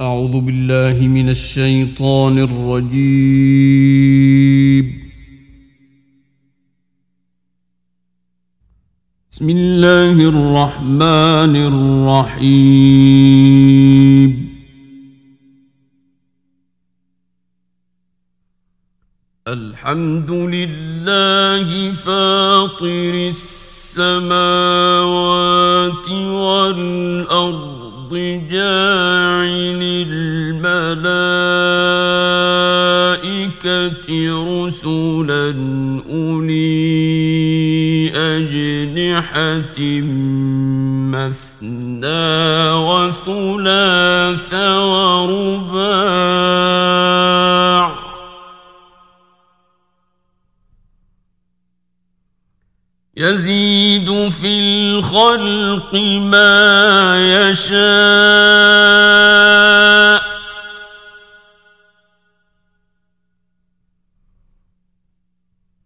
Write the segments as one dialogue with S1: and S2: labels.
S1: أعوذ بالله من الشيطان الرجيم. بسم الله الرحمن الرحيم. الحمد لله فاطر السماوات والأرض. جاعل الملائكة رسلا أولي أجنحة مثنى وثلاث ورباع يزيد في الخلق ما يشاء.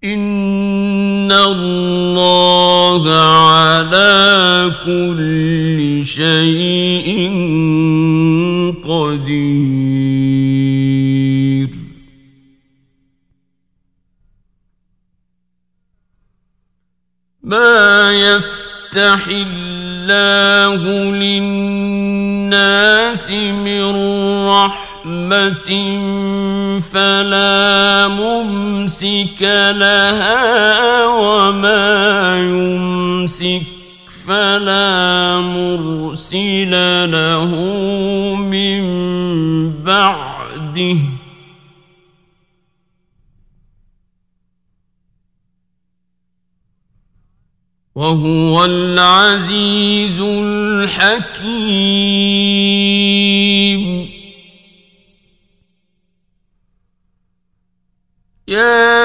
S1: إن الله على كل شيء يفتح الله للناس من رحمة فلا ممسك لها وما يمسك فلا مرسل له من بعده. وهو العزيز الحكيم. يا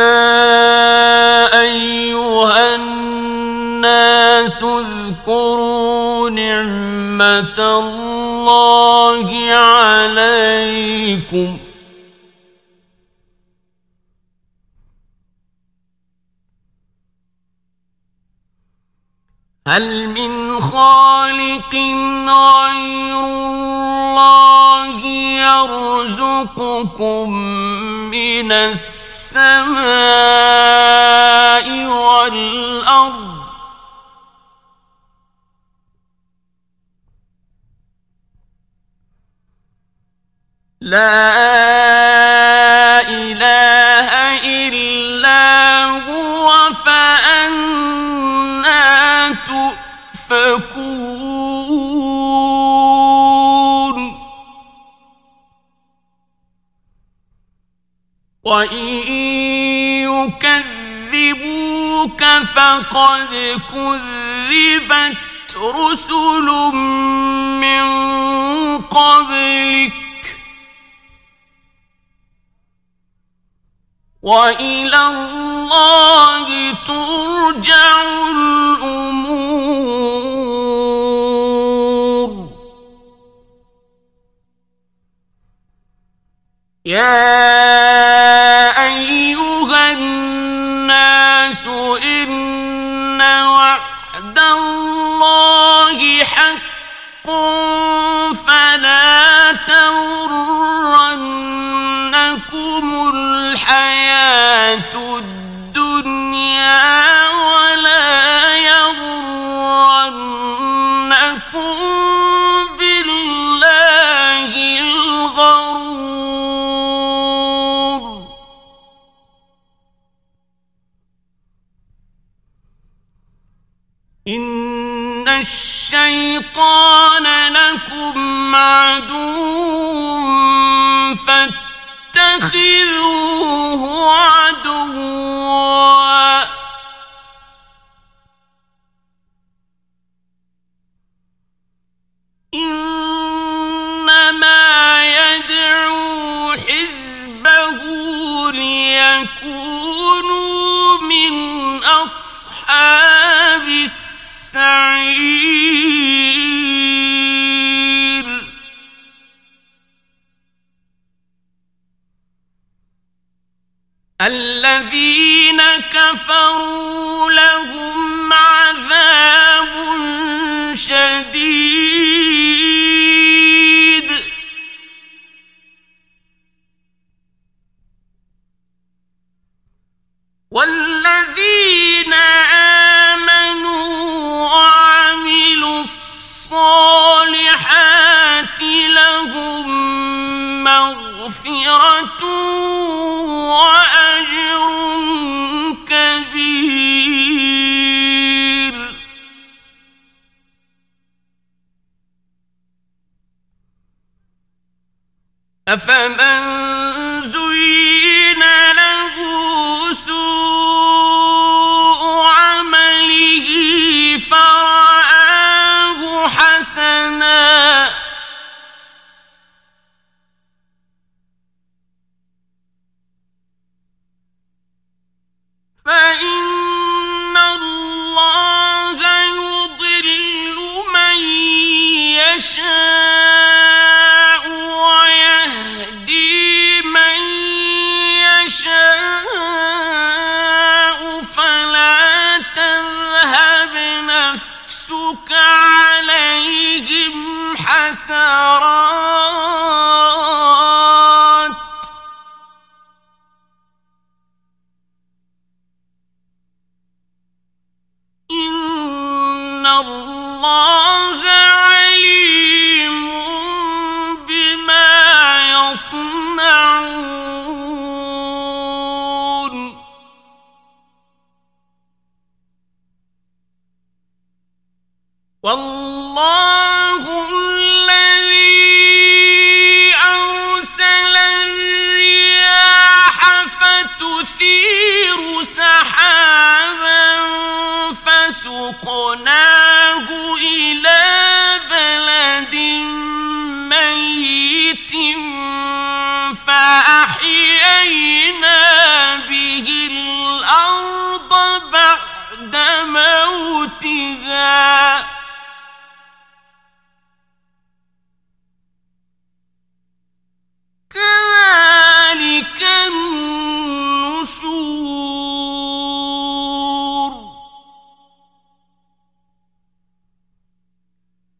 S1: أيها الناس اذكروا نعمة الله عليكم. هل من خالق غير الله يرزقكم من السماء والأرض؟ لا إله تؤفكون وإن يكذبوك فقد كذبت رسل من قبلك. وإلى الله ترجع الأمور. يا الشيطان لكم عدو فاتخذوه الذين كفروا لهم عذاب شديد.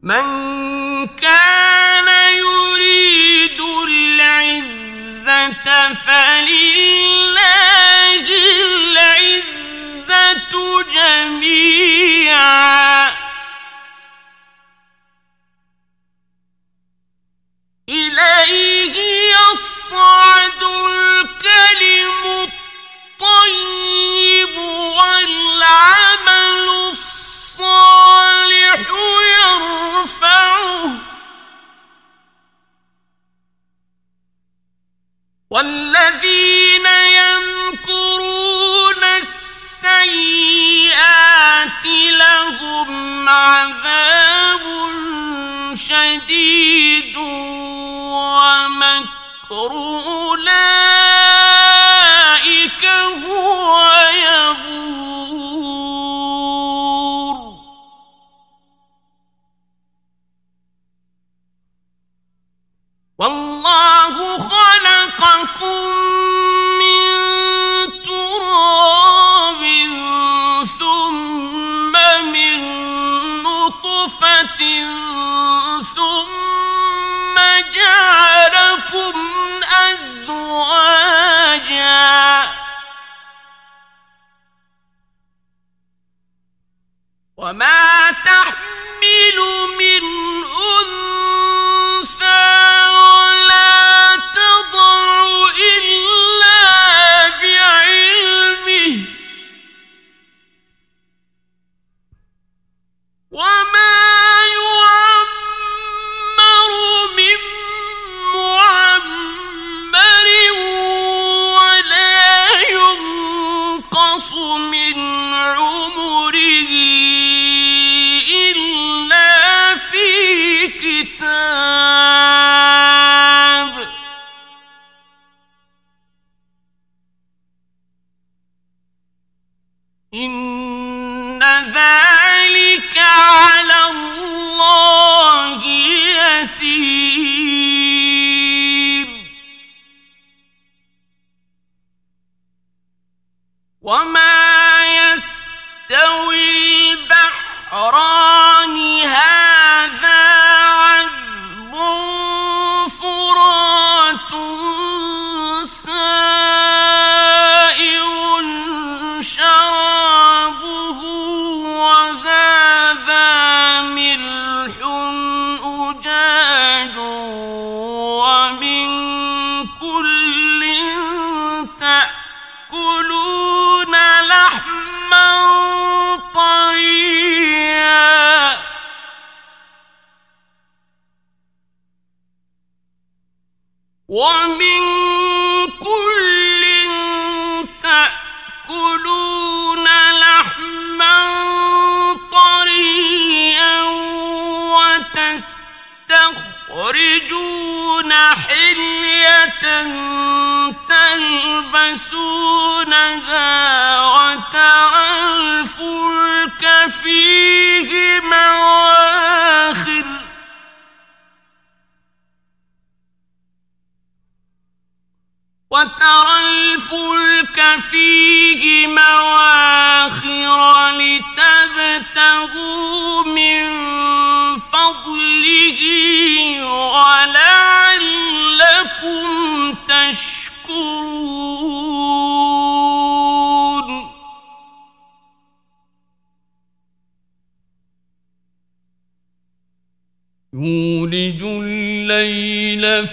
S1: من كان يريد العزة فلله العزة جميعا. إليه يصعد الكلم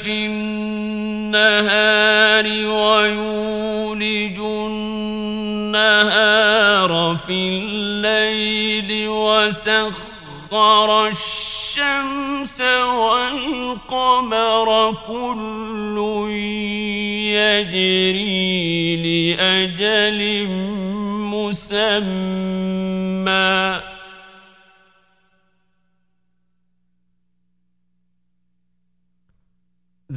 S1: في النهار ويولج النهار في الليل وسخر الشمس والقمر كل يجري لأجل مسمى.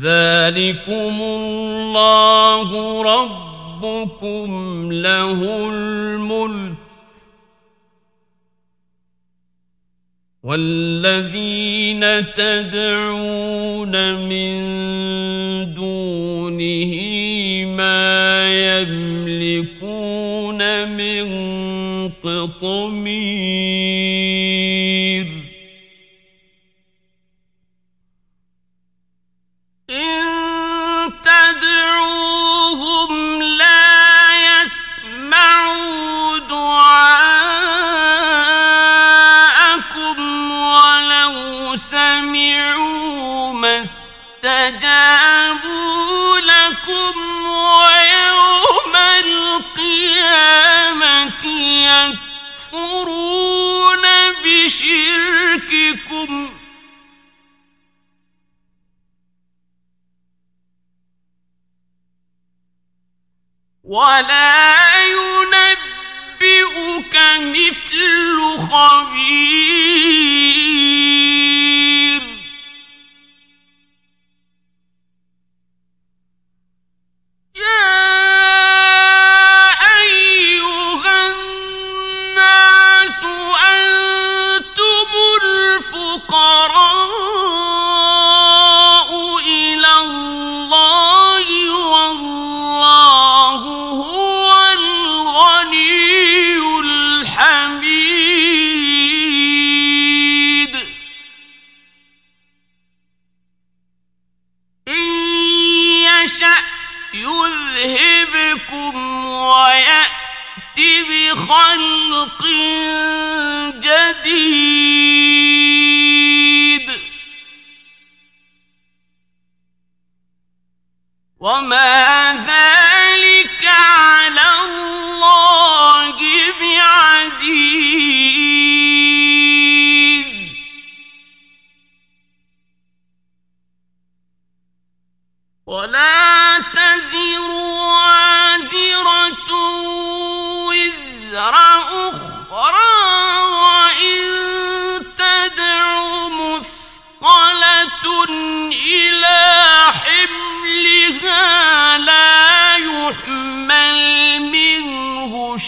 S1: ذلكم الله ربكم له الملك والذين تدعون من دونه ما يملكون من شرككم ولا ينبئك مثل خبير.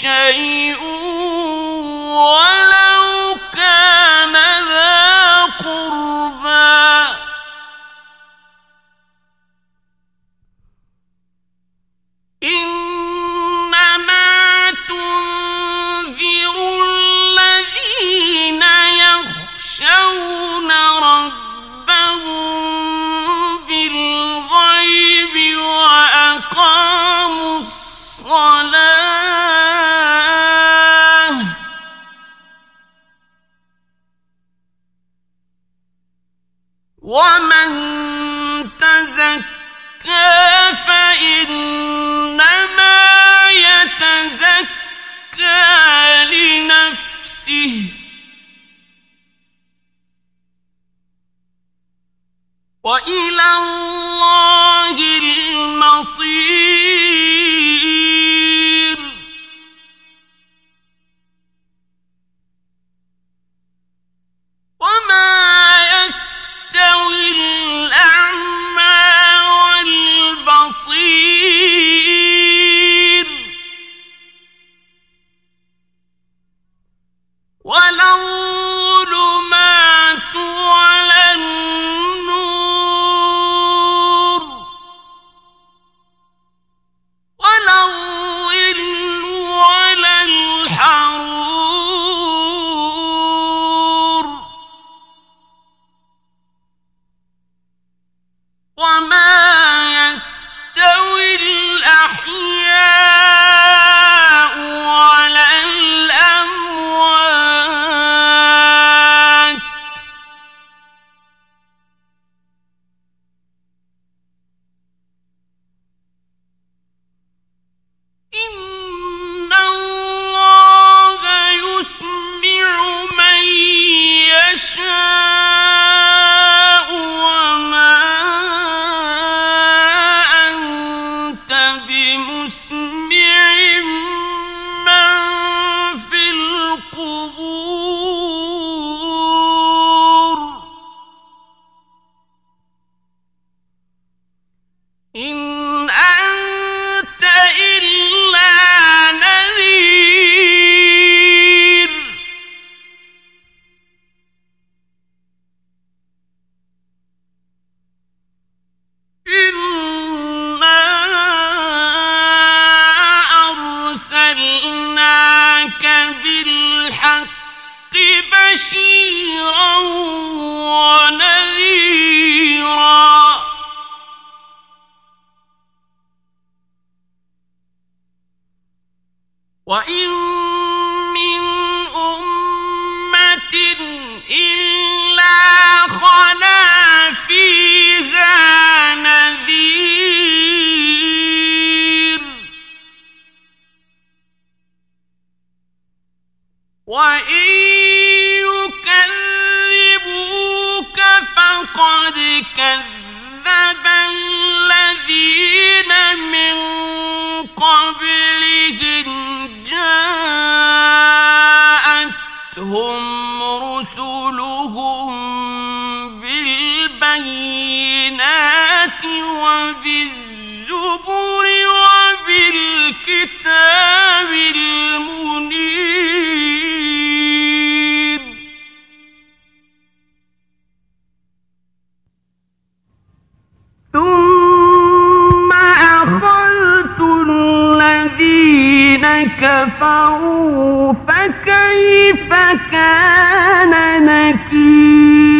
S1: شيء كفروا فكيف كان نكير؟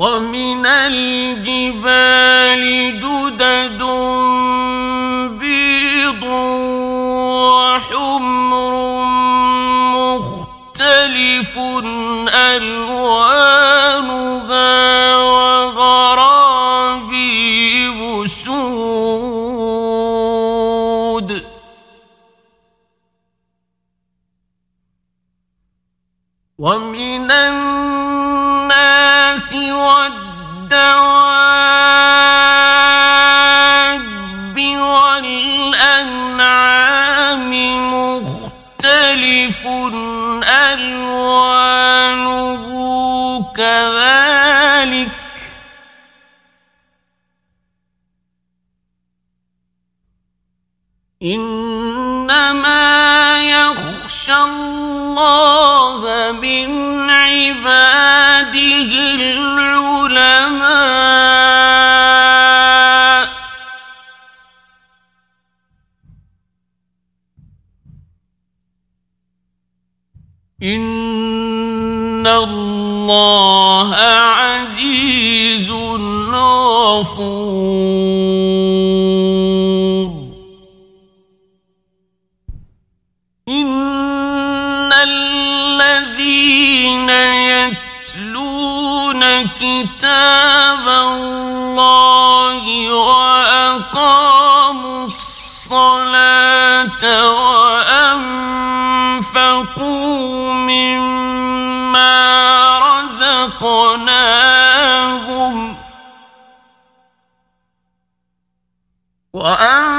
S1: ومن الجبال جدد إنما يخشى الله من عباده العلماء. إن الله عزيز غفور. وأقاموا الصلاة وأنفقوا مما رزقناهم وأنفقوا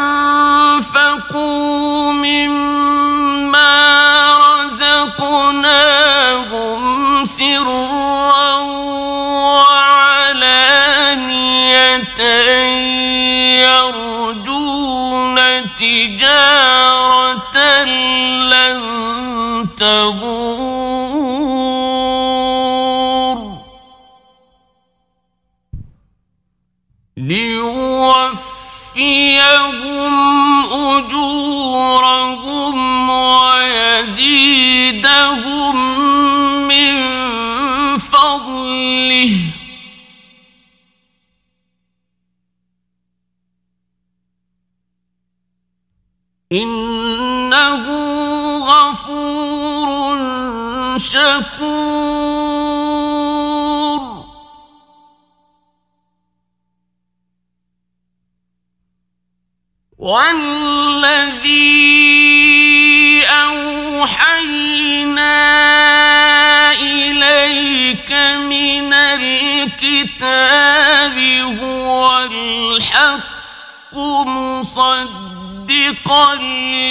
S1: تجارة لن تبور. إنه غفور شكور. والذي أوحينا إليك من الكتاب هو الحق مصدقا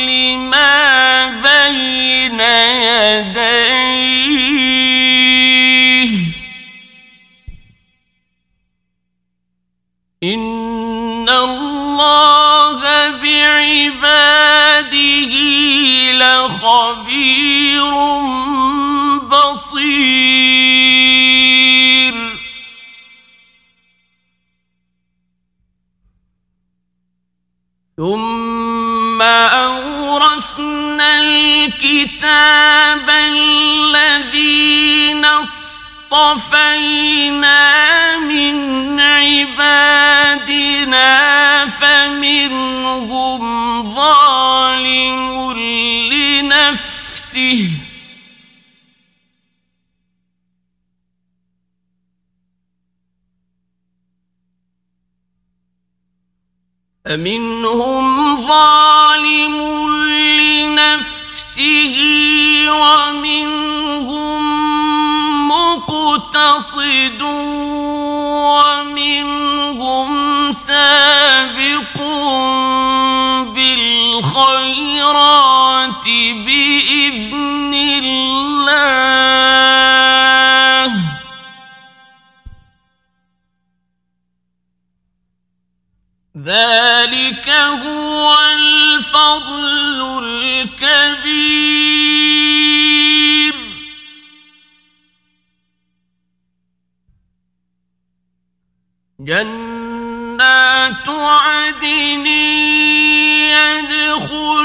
S1: لما بين يديه. إن الله بعباده لخبير بصير. ثم أورثنا الكتاب الذين اصطفينا من عبادنا فمنهم ظالم لنفسه فمنهم ظالم لنفسه ومنهم مقتصد ومنهم سابق بالخيرات بإذن الله ذلك هو الفضل الكبير. جنات عدن يدخلونها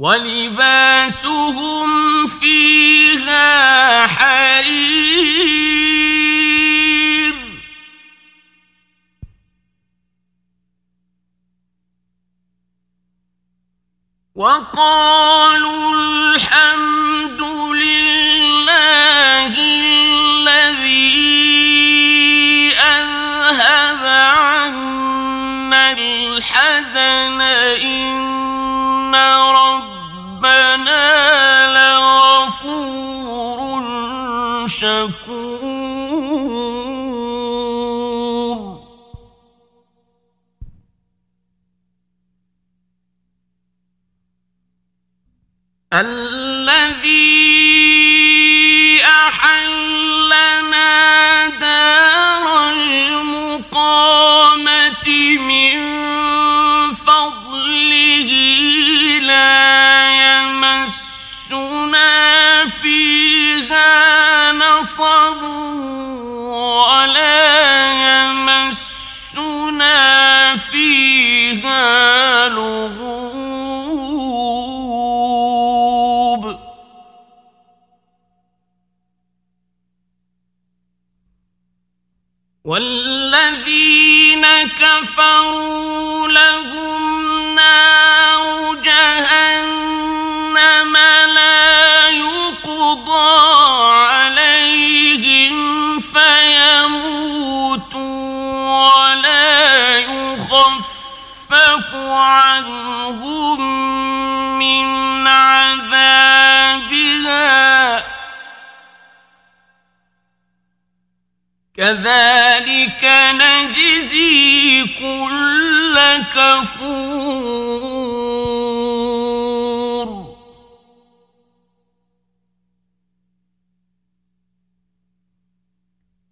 S1: ولباسهم فيها حرير. وقالوا والذين كفروا لهم كذلك نجزي كل كفور.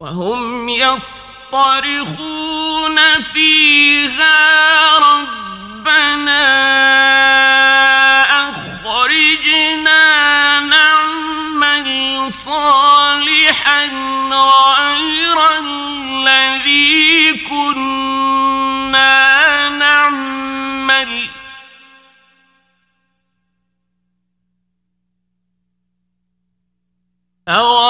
S1: وهم يصطرخون فيها ربنا. أو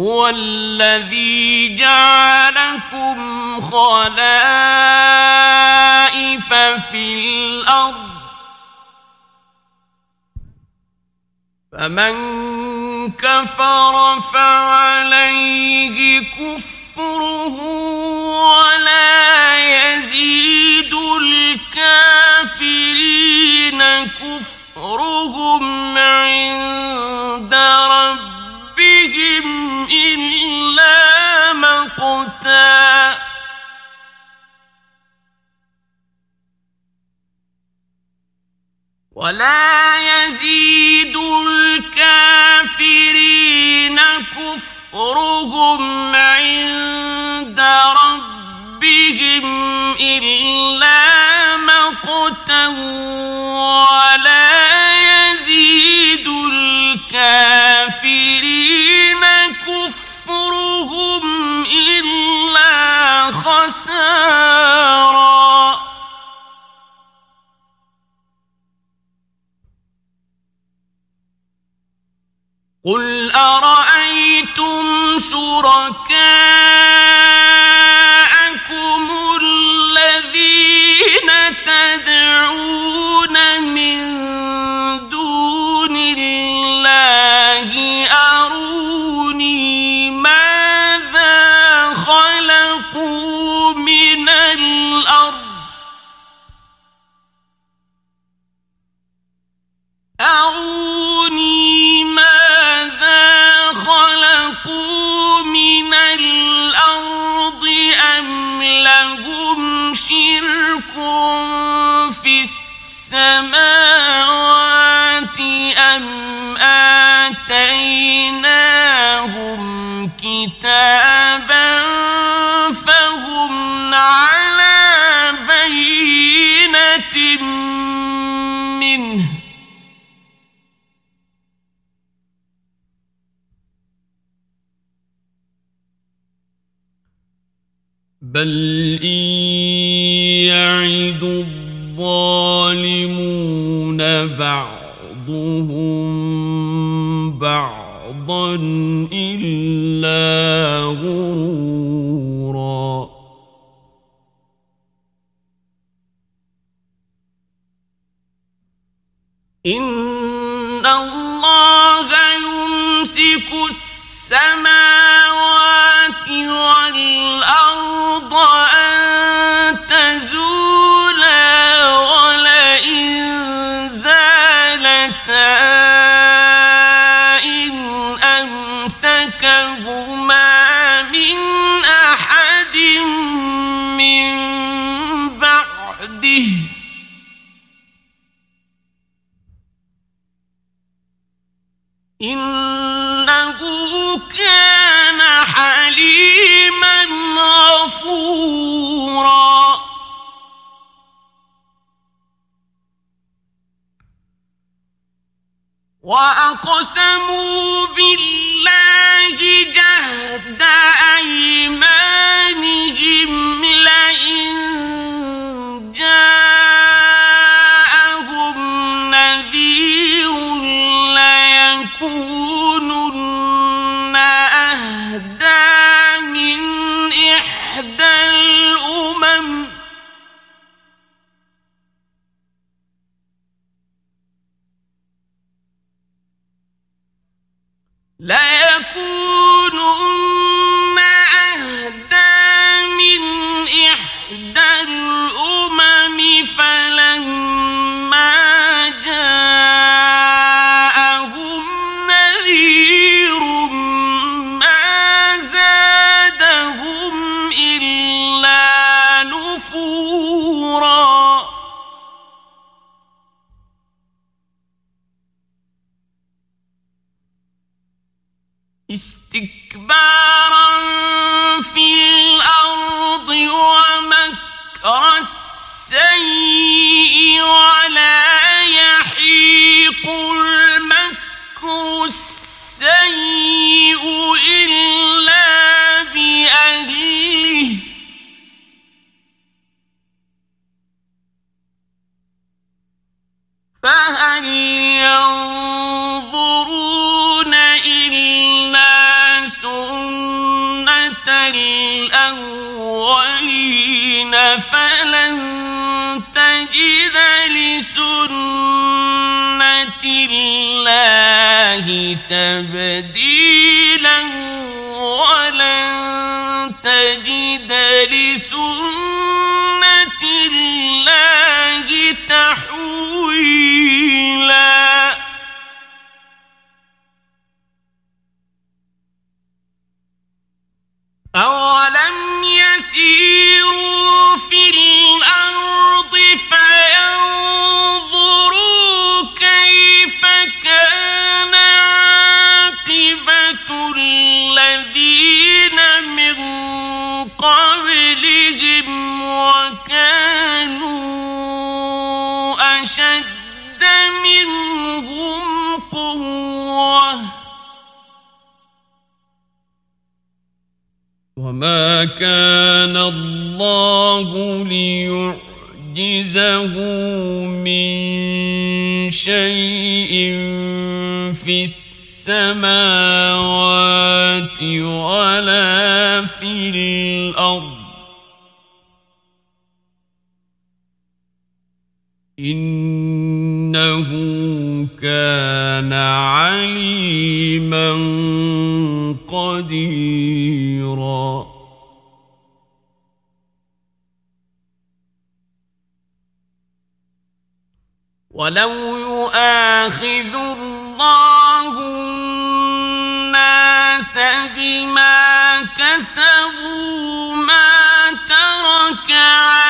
S1: هو الذي جعلكم خلائف في الأرض. فمن كفر فعليه كفره ولا يزيد الكافرين كفرهم عند ربهم ولا يزيد الكافرين كفرهم عند ربهم إلا مقتا كتابا فهم على بينة منه بل إنه كان حليما غفورا. وأقسموا بالله السماوات ولا في الأرض. إنه كان عليما قديرا. ولو يؤاخذ الله بما كسبوا ما ترك عليه